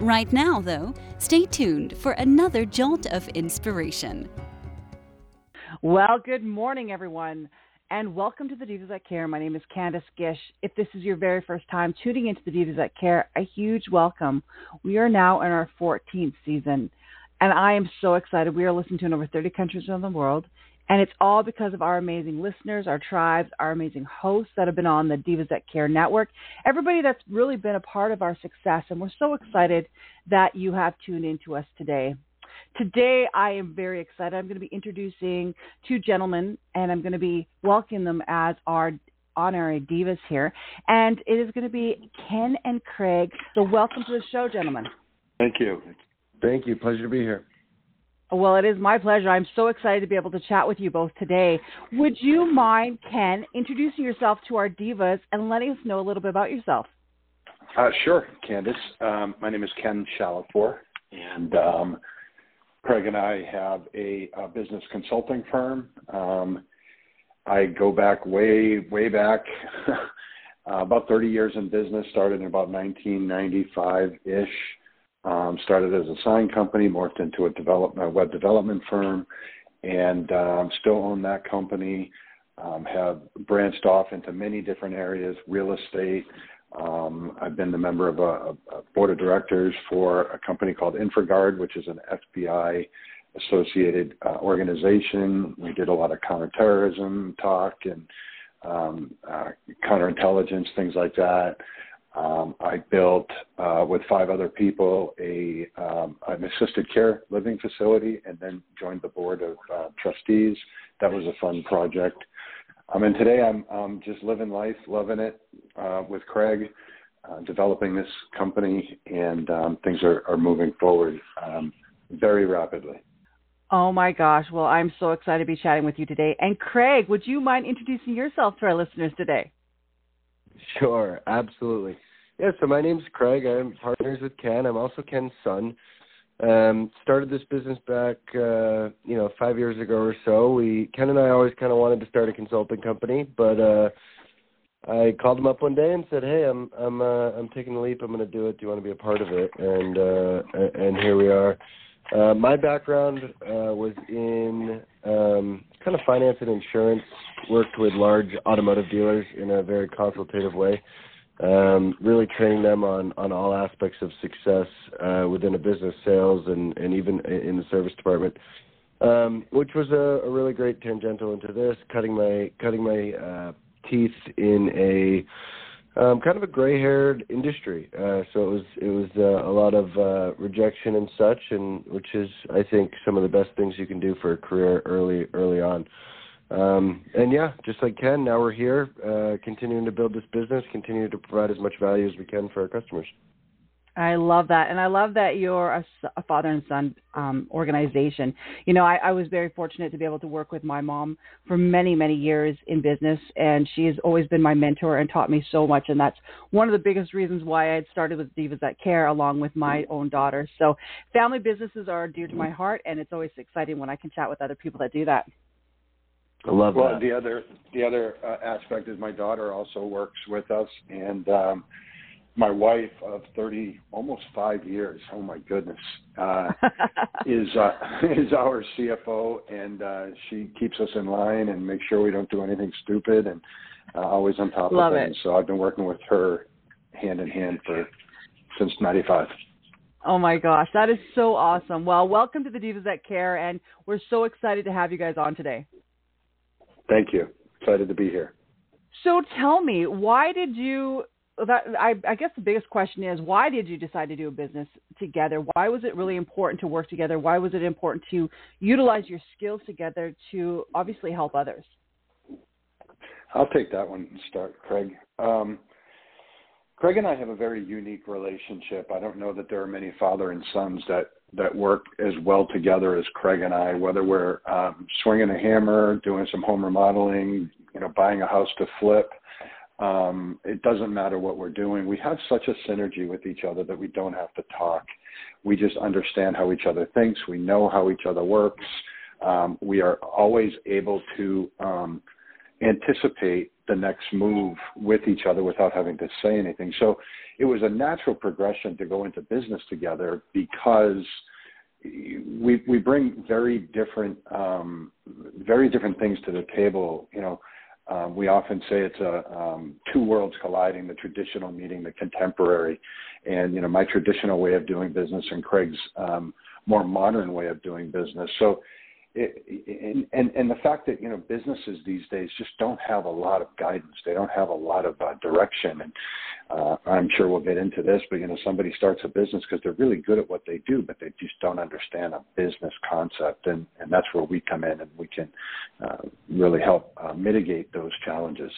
Right now, though, stay tuned for another jolt of inspiration. Well, good morning, everyone, and welcome to the Divas That Care. My name is Candace Gish. If this is your very first time tuning into the Divas That Care, a huge welcome. We are now in our 14th season, and I am so excited. We are listening to in over 30 countries around the world, and it's all because of our amazing listeners, our tribes, our amazing hosts that have been on the Divas That Care network, everybody that's really been a part of our success. And we're so excited that you have tuned in to us today. Today, I am very excited. I'm going to be introducing two gentlemen, and I'm going to be welcoming them as our honorary divas here. And it is going to be Ken and Craig. So, welcome to the show, gentlemen. Thank you. Thank you. Pleasure to be here. Well, it is my pleasure. I'm so excited to be able to chat with you both today. Would you mind, Ken, introducing yourself to our divas and letting us know a little bit about yourself? Uh, sure, Candace. Um, my name is Ken Chalifour, and um, Craig and I have a, a business consulting firm. Um, I go back way, way back, uh, about 30 years in business, started in about 1995 ish. Um, started as a sign company, morphed into a development, a web development firm, and um, still own that company. Um, have branched off into many different areas, real estate. Um, I've been the member of a, a, board of directors for a company called InfraGard, which is an FBI associated uh, organization. We did a lot of counterterrorism talk and um, uh, counterintelligence, things like that. Um, I built uh, with five other people a um, an assisted care living facility, and then joined the board of uh, trustees. That was a fun project. Um, and today I'm um, just living life, loving it uh, with Craig, uh, developing this company, and um, things are, are moving forward um, very rapidly. Oh my gosh! Well, I'm so excited to be chatting with you today. And Craig, would you mind introducing yourself to our listeners today? Sure, absolutely. Yeah, so my name's Craig. I'm partners with Ken. I'm also Ken's son. Um, started this business back, uh, you know, five years ago or so. We Ken and I always kind of wanted to start a consulting company, but uh, I called him up one day and said, "Hey, I'm I'm uh, I'm taking the leap. I'm going to do it. Do you want to be a part of it?" And uh, and here we are. Uh, my background uh, was in um, kind of finance and insurance. Worked with large automotive dealers in a very consultative way um, really training them on, on all aspects of success uh, within a business, sales, and, and even in the service department, um, which was a, a really great tangential into this, cutting my cutting my uh, teeth in a um, kind of a gray-haired industry. Uh, so it was it was uh, a lot of uh, rejection and such, and which is I think some of the best things you can do for a career early early on. Um, and yeah, just like Ken, now we're here, uh, continuing to build this business, continuing to provide as much value as we can for our customers. I love that, and I love that you're a, a father and son um, organization. You know, I, I was very fortunate to be able to work with my mom for many, many years in business, and she has always been my mentor and taught me so much. And that's one of the biggest reasons why I had started with Divas That Care, along with my own daughter. So, family businesses are dear to my heart, and it's always exciting when I can chat with other people that do that. I love well, that. the other the other uh, aspect is my daughter also works with us, and um, my wife of thirty, almost five years. Oh my goodness, uh, is uh, is our CFO, and uh, she keeps us in line and makes sure we don't do anything stupid, and uh, always on top love of things. It. So I've been working with her hand in hand for since '95. Oh my gosh, that is so awesome. Well, welcome to the Divas That Care, and we're so excited to have you guys on today. Thank you. Excited to be here. So tell me, why did you? That I, I guess the biggest question is, why did you decide to do a business together? Why was it really important to work together? Why was it important to utilize your skills together to obviously help others? I'll take that one and start, Craig. Um, Craig and I have a very unique relationship. I don't know that there are many father and sons that that work as well together as Craig and I, whether we're um, swinging a hammer, doing some home remodeling, you know, buying a house to flip. Um, it doesn't matter what we're doing. We have such a synergy with each other that we don't have to talk. We just understand how each other thinks. We know how each other works. Um, we are always able to um, anticipate the next move with each other without having to say anything. So it was a natural progression to go into business together because we we bring very different um, very different things to the table. You know, um, we often say it's a um, two worlds colliding: the traditional meeting the contemporary. And you know, my traditional way of doing business and Craig's um, more modern way of doing business. So and, and and the fact that you know businesses these days just don't have a lot of guidance. They don't have a lot of uh, direction. And uh, i'm sure we'll get into this but you know somebody starts a business because they're really good at what they do but they just don't understand a business concept. And and that's where we come in and we can uh, really help uh, mitigate those challenges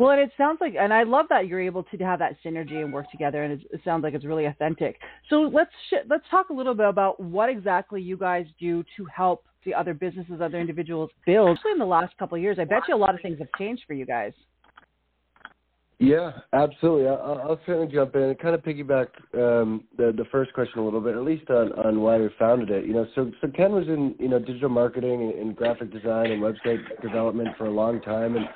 well, and it sounds like, and I love that you're able to have that synergy and work together, and it sounds like it's really authentic. So let's sh- let's talk a little bit about what exactly you guys do to help the other businesses, other individuals build. Especially in the last couple of years, I bet you a lot of things have changed for you guys. Yeah, absolutely. I'll, I'll certainly jump in and kind of piggyback um, the the first question a little bit, at least on, on why we founded it. You know, so so Ken was in you know digital marketing and graphic design and website development for a long time, and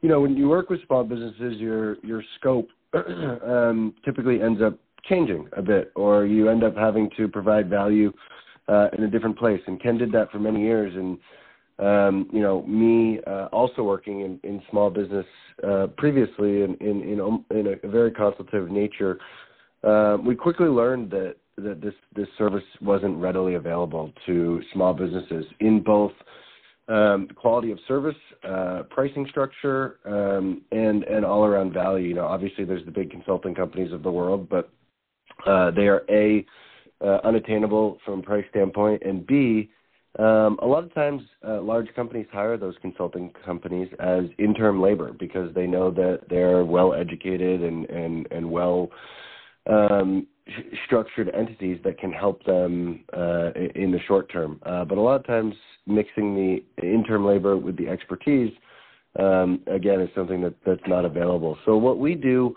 you know when you work with small businesses, your your scope um, typically ends up changing a bit, or you end up having to provide value uh, in a different place. And Ken did that for many years. And um, you know, me uh, also working in, in small business uh, previously in in in, um, in a very consultative nature, uh, we quickly learned that that this this service wasn't readily available to small businesses in both um, quality of service, uh, pricing structure, um, and and all around value. You know, obviously there's the big consulting companies of the world, but uh, they are a uh, unattainable from a price standpoint, and B, um, a lot of times uh, large companies hire those consulting companies as interim labor because they know that they're well educated and and and well um, structured entities that can help them uh, in the short term. Uh, but a lot of times mixing the interim labor with the expertise um, again is something that that's not available. So what we do.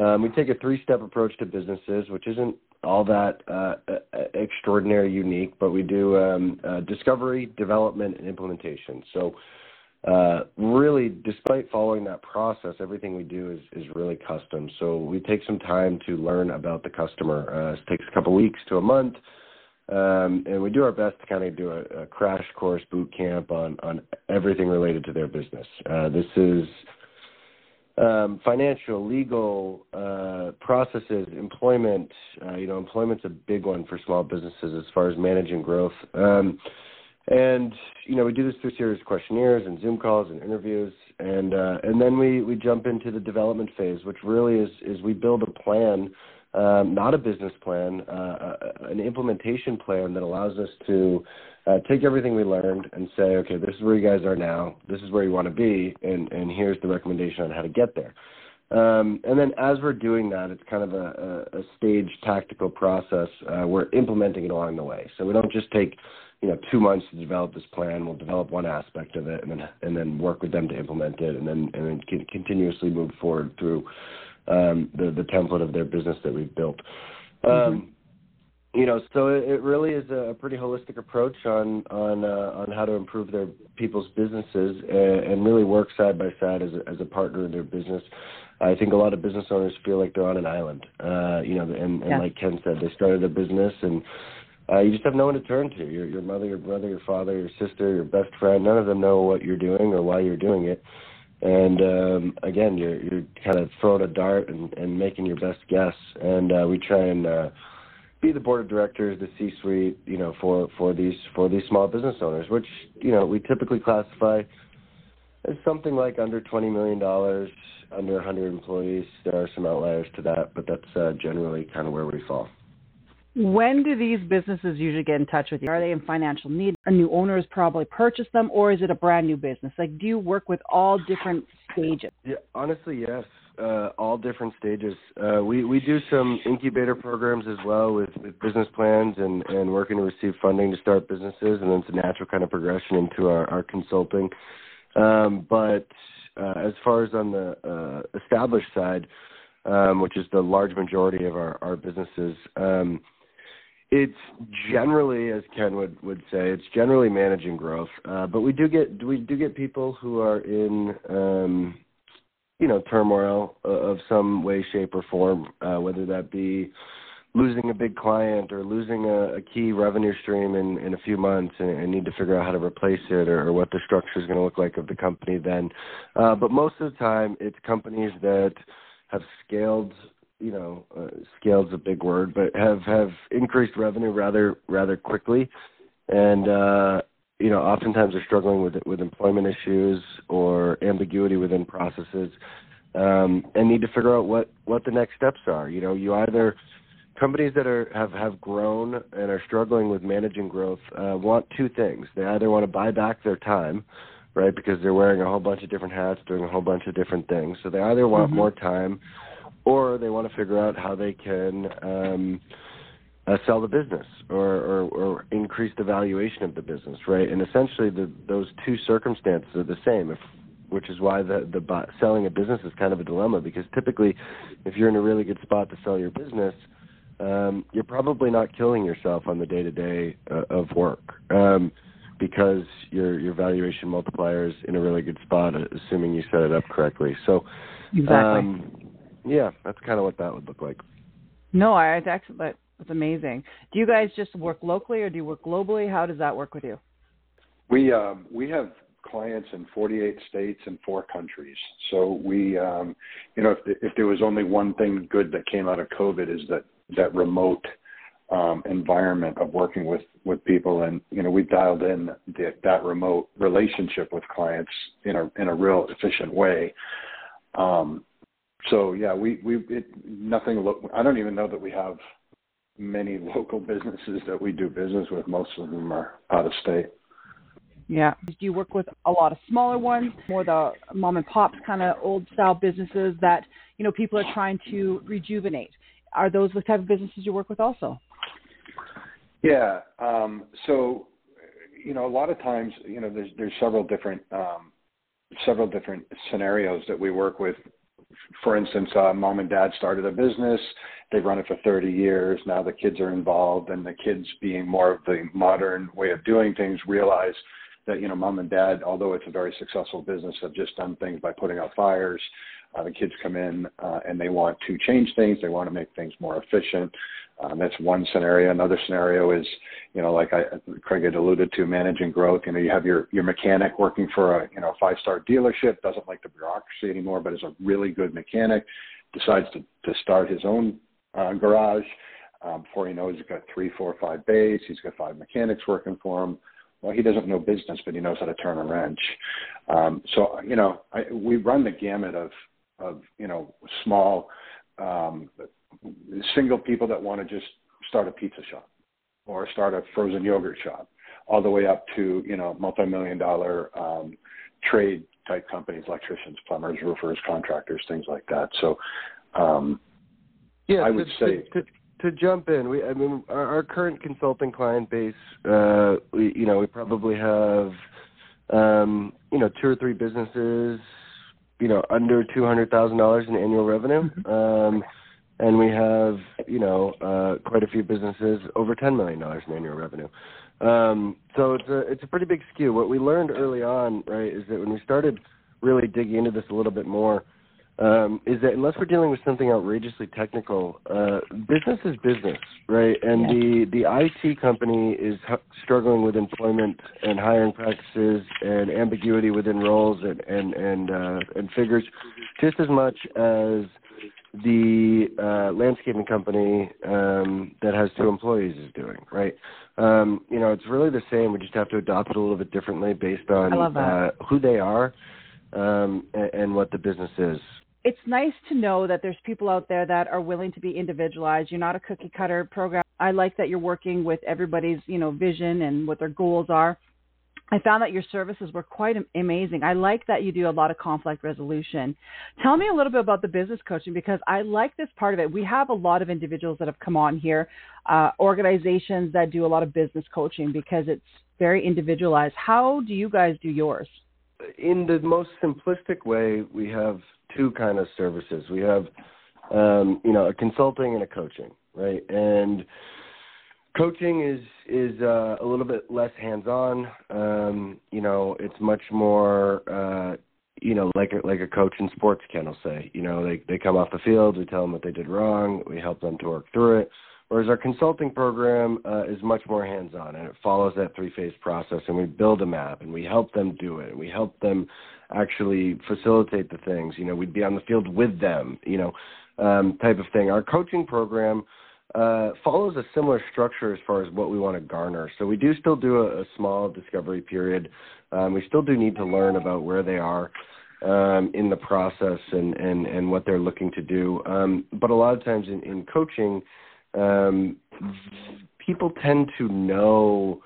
Um, we take a three-step approach to businesses, which isn't all that uh, extraordinary, unique, but we do um, uh, discovery, development, and implementation. So, uh, really, despite following that process, everything we do is, is really custom. So, we take some time to learn about the customer. Uh, it takes a couple weeks to a month. Um, and we do our best to kind of do a, a crash course boot camp on, on everything related to their business. Uh, this is um, financial, legal uh, processes, employment. Uh, you know, employment's a big one for small businesses as far as managing growth. Um, and you know, we do this through series of questionnaires and Zoom calls and interviews, and uh, and then we we jump into the development phase, which really is is we build a plan. Um, not a business plan, uh, uh an implementation plan that allows us to uh, take everything we learned and say, okay, this is where you guys are now. This is where you want to be, and and here's the recommendation on how to get there. Um, and then as we're doing that, it's kind of a, a, a staged tactical process. Uh, we're implementing it along the way. So we don't just take, you know, two months to develop this plan. We'll develop one aspect of it, and then and then work with them to implement it, and then and then continuously move forward through um, the the template of their business that we've built. Um, mm-hmm you know, so it, really is a pretty holistic approach on on uh, on how to improve their people's businesses and, and really work side by side as a, as a partner in their business. I think a lot of business owners feel like they're on an island. Uh, you know, and, and yeah. like Ken said, they started a business and uh, you just have no one to turn to. Your your mother, your brother, your father, your sister, your best friend. None of them know what you're doing or why you're doing it. And um, again, you're you're kind of throwing a dart and, and making your best guess. And uh, we try and uh, be the board of directors, the C-suite, you know, for for these for these small business owners, which you know we typically classify as something like under twenty million dollars, under 100 employees. There are some outliers to that, but that's uh, generally kind of where we fall. When do these businesses usually get in touch with you? Are they in financial need? A new owner has probably purchased them, or is it a brand new business? Like, do you work with all different stages? Yeah, honestly, yes. uh, all different stages. Uh, we we do some incubator programs as well with, with business plans and and working to receive funding to start businesses, and then it's a natural kind of progression into our, our consulting. Um, but uh, as far as on the uh, established side, um, which is the large majority of our our businesses. Um, it's generally, as Ken would would say, it's generally managing growth. Uh, but we do get we do get people who are in um, you know turmoil of some way, shape, or form, uh, whether that be losing a big client or losing a, a key revenue stream in, in a few months and, and need to figure out how to replace it or, or what the structure is going to look like of the company then. Uh, but most of the time, it's companies that have scaled you know, uh, scale's a big word, but have have increased revenue rather rather quickly, and uh, you know, oftentimes are struggling with with employment issues or ambiguity within processes, um, and need to figure out what what the next steps are. You know, you either companies that are have have grown and are struggling with managing growth uh, want two things. They either want to buy back their time, right, because they're wearing a whole bunch of different hats, doing a whole bunch of different things. So they either want mm-hmm. more time or they want to figure out how they can um, uh, sell the business or, or, or increase the valuation of the business, right? And essentially, the, those two circumstances are the same. If which is why the the selling a business is kind of a dilemma because typically, if you're in a really good spot to sell your business, um, you're probably not killing yourself on the day to day of work. Um, because your your valuation multiplier is in a really good spot, assuming you set it up correctly. So, exactly. Um, yeah, that's kind of what that would look like. No, I that's that's amazing. Do you guys just work locally or do you work globally? How does that work with you? We um, we have clients in 48 states and four countries. So we, um, you know, if, if there was only one thing good that came out of COVID is that that remote um, environment of working with with people, and you know, we've dialed in the, that remote relationship with clients in a in a real efficient way. Um, so yeah, we we it, nothing. Lo- I don't even know that we have many local businesses that we do business with. Most of them are out of state. Yeah. Do you work with a lot of smaller ones, more the mom and pops kind of old style businesses that you know people are trying to rejuvenate? Are those the type of businesses you work with also? Yeah. Um, so you know, a lot of times, you know, there's there's several different um, several different scenarios that we work with for instance, uh, mom and dad started a business. They've run it for 30 years. Now the kids are involved, and the kids, being more of the modern way of doing things, realize that you know mom and dad, although it's a very successful business, have just done things by putting out fires. Uh, the kids come in uh, and they want to change things. They want to make things more efficient. Um, that's one scenario. Another scenario is, you know, like I, Craig had alluded to, managing growth. You know, you have your your mechanic working for a you know five star dealership, doesn't like the bureaucracy anymore, but is a really good mechanic. Decides to to start his own uh, garage. Um, before he knows, he's got three, four, five bays. He's got five mechanics working for him. Well, he doesn't know business, but he knows how to turn a wrench. Um, so, you know, I, we run the gamut of of you know small um, single people that want to just start a pizza shop or start a frozen yogurt shop, all the way up to you know multi-million dollar um, trade type companies, electricians, plumbers, roofers, contractors, things like that. So, um, yeah, I would to, say. To, to, to jump in, we, I mean, our, our current consulting client base, uh, we, you know, we probably have, um, you know, two or three businesses, you know, under two hundred thousand dollars in annual revenue. Mm-hmm. Um, and we have you know uh, quite a few businesses over ten million dollars in annual revenue. Um, so it's a it's a pretty big skew. What we learned early on, right, is that when we started really digging into this a little bit more, um, is that unless we're dealing with something outrageously technical, uh, business is business, right? And yeah. the the IT company is h- struggling with employment and hiring practices and ambiguity within roles and and and uh, and figures, just as much as the uh, landscaping company um, that has two employees is doing, right? Um, you know, it's really the same. We just have to adopt it a little bit differently based on uh, who they are um, and, and what the business is. It's nice to know that there's people out there that are willing to be individualized. You're not a cookie cutter program. I like that you're working with everybody's, you know, vision and what their goals are. I found that your services were quite amazing. I like that you do a lot of conflict resolution. Tell me a little bit about the business coaching because I like this part of it. We have a lot of individuals that have come on here, uh, organizations that do a lot of business coaching because it's very individualized. How do you guys do yours? In the most simplistic way, we have two kind of services. We have, um, you know, a consulting and a coaching, right? And coaching is is uh, a little bit less hands on. Um, you know, it's much more uh, you know like a, like a coach in sports can will say. You know, they they come off the field, we tell them what they did wrong, we help them to work through it. Whereas our consulting program uh, is much more hands on and it follows that three phase process and we build a map and we help them do it and we help them actually facilitate the things. You know, we'd be on the field with them, you know, um, type of thing. Our coaching program uh, follows a similar structure as far as what we want to garner. So we do still do a, a small discovery period. Um, we still do need to learn about where they are um, in the process and, and, and what they're looking to do. Um, but a lot of times in, in coaching, um, people tend to know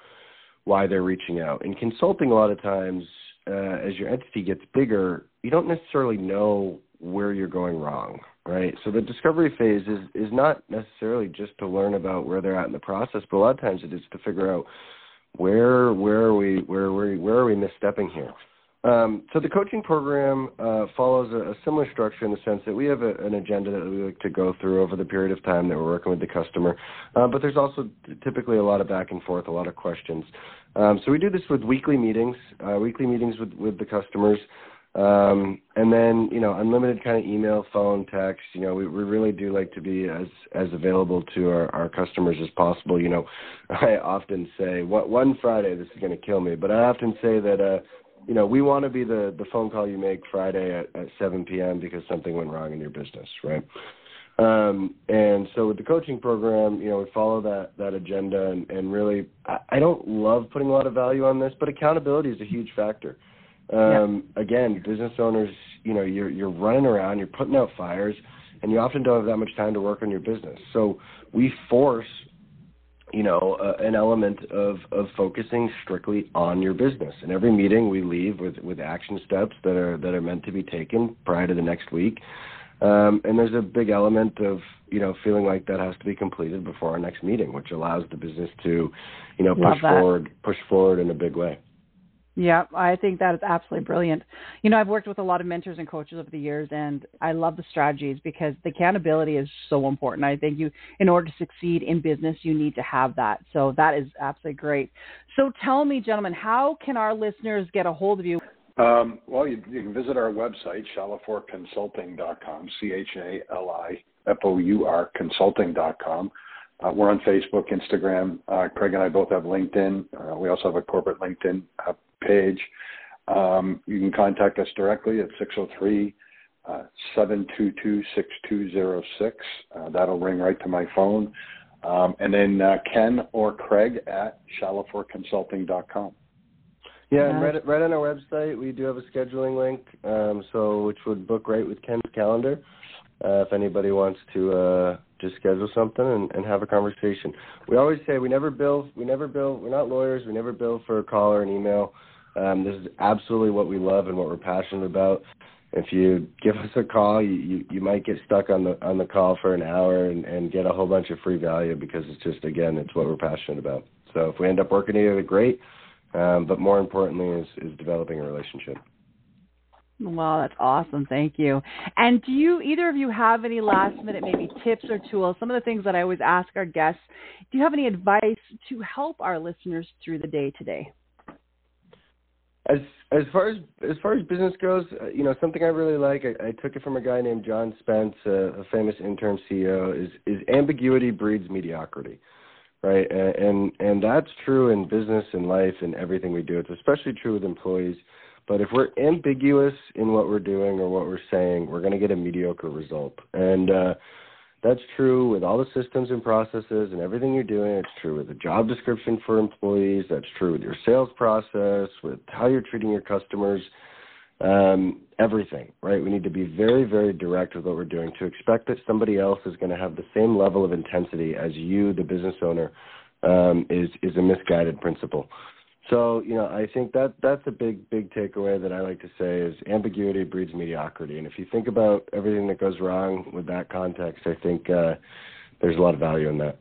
why they're reaching out. In consulting, a lot of times, uh, as your entity gets bigger, you don't necessarily know where you're going wrong right? So the discovery phase is is not necessarily just to learn about where they're at in the process, but a lot of times it is to figure out where where are we where where where are we misstepping here. Um, so the coaching program uh, follows a, a, similar structure in the sense that we have a, an agenda that we like to go through over the period of time that we're working with the customer, uh, but there's also typically a lot of back and forth, a lot of questions. Um, so we do this with weekly meetings, uh, weekly meetings with, with the customers. Um, and then, you know, unlimited kind of email, phone, text. You know, we, we really do like to be as as available to our, our customers as possible. You know, I often say, what one Friday this is going to kill me, but I often say that, uh, you know, we want to be the the phone call you make Friday at, at 7 p.m. because something went wrong in your business, right? Um, and so with the coaching program, you know, we follow that that agenda, and, and really, I, I don't love putting a lot of value on this, but accountability is a huge factor um, yeah. again, business owners, you know, you're you're running around, you're putting out fires, and you often don't have that much time to work on your business. So we force, you know, uh, an element of of focusing strictly on your business. In every meeting, we leave with with action steps that are that are meant to be taken prior to the next week. Um, and there's a big element of you know feeling like that has to be completed before our next meeting, which allows the business to, you know, push forward, push forward in a big way. Yeah, I think that is absolutely brilliant. You know, I've worked with a lot of mentors and coaches over the years, and I love the strategies because the accountability is so important. I think you, in order to succeed in business, you need to have that. So that is absolutely great. So tell me, gentlemen, how can our listeners get a hold of you? Um, well, you, you, can visit our website, chalifourconsulting.com, C H A L I F O U R consulting.com. Uh, we're on Facebook, Instagram. Uh, Craig and I both have LinkedIn. Uh, we also have a corporate LinkedIn uh, page. Um, you can contact us directly at 603 uh, 722 6206. Uh, that'll ring right to my phone. Um, and then Ken or Craig at chalifourconsulting.com. Yeah, and right, right on our website, we do have a scheduling link, um, so which would book right with Ken's calendar. Uh, if anybody wants to uh, just schedule something and, and have a conversation. We always say we never bill. We never bill. We're not lawyers. We never bill for a call or an email. Um, this is absolutely what we love and what we're passionate about. If you give us a call, you, you, you might get stuck on the on the call for an hour and, and get a whole bunch of free value because it's just again it's what we're passionate about. So if we end up working together, great. Um, but more importantly is is developing a relationship. Well, that's awesome. Thank you. And do you either of you have any last minute maybe tips or tools? Some of the things that I always ask our guests. Do you have any advice to help our listeners through the day today? As as far as as far as business goes, uh, you know something I really like. I, I took it from a guy named John Spence, uh, a famous interim CEO. Is is ambiguity breeds mediocrity, right? And, and that's true in business and life and everything we do. It's especially true with employees. But if we're ambiguous in what we're doing or what we're saying, we're going to get a mediocre result. And uh, that's true with all the systems and processes and everything you're doing. It's true with the job description for employees. That's true with your sales process, with how you're treating your customers, um, everything, right? We need to be very, very direct with what we're doing. To expect that somebody else is going to have the same level of intensity as you, the business owner, um, is is a misguided principle. So, you know, I think that that's a big, big takeaway that I like to say is ambiguity breeds mediocrity. And if you think about everything that goes wrong with that context, I think uh, there's a lot of value in that.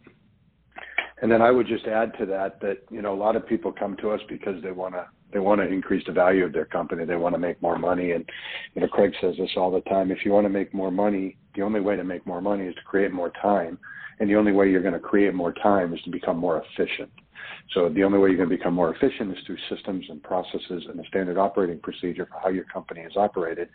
And then I would just add to that that you know a lot of people come to us because they want to they want to increase the value of their company. They want to make more money, and you know Craig says this all the time. If you want to make more money, the only way to make more money is to create more time, and the only way you're going to create more time is to become more efficient. So the only way you're going to become more efficient is through systems and processes and a standard operating procedure for how your company is operated,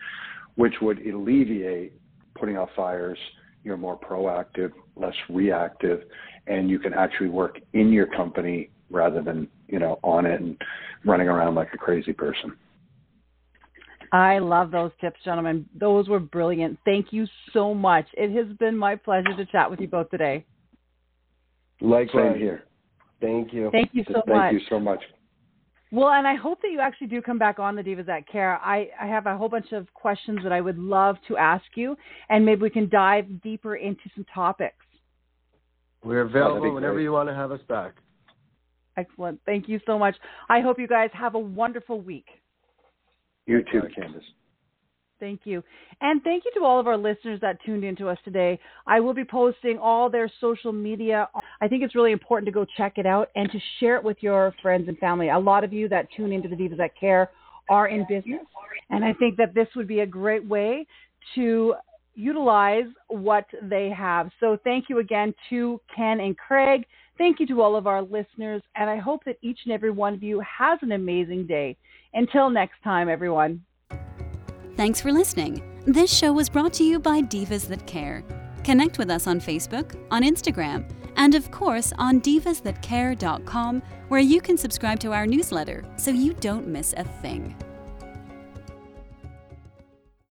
which would alleviate putting out fires. You're more proactive, less reactive, and you can actually work in your company rather than you know on it and running around like a crazy person. I love those tips, gentlemen. Those were brilliant. Thank you so much. It has been my pleasure to chat with you both today. Likewise. Same here. Thank you. Thank you so Thank much. you so much. Well, and I hope that you actually do come back on the Divas That Care. I, I have a whole bunch of questions that I would love to ask you, and maybe we can dive deeper into some topics. We're available whenever you want to have us back. Excellent. Thank you so much. I hope you guys have a wonderful week. You too, Candace. Thank you. And thank you to all of our listeners that tuned in to us today. I will be posting all their social media. I think it's really important to go check it out and to share it with your friends and family. A lot of you that tune into the Divas That Care are in business. And I think that this would be a great way to utilize what they have. So thank you again to Ken and Craig. Thank you to all of our listeners. And I hope that each and every one of you has an amazing day. Until next time, everyone. Thanks for listening. This show was brought to you by Divas That Care. Connect with us on Facebook, on Instagram, and of course on divasthatcare.com, where you can subscribe to our newsletter so you don't miss a thing.